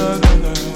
na na na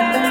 Bye.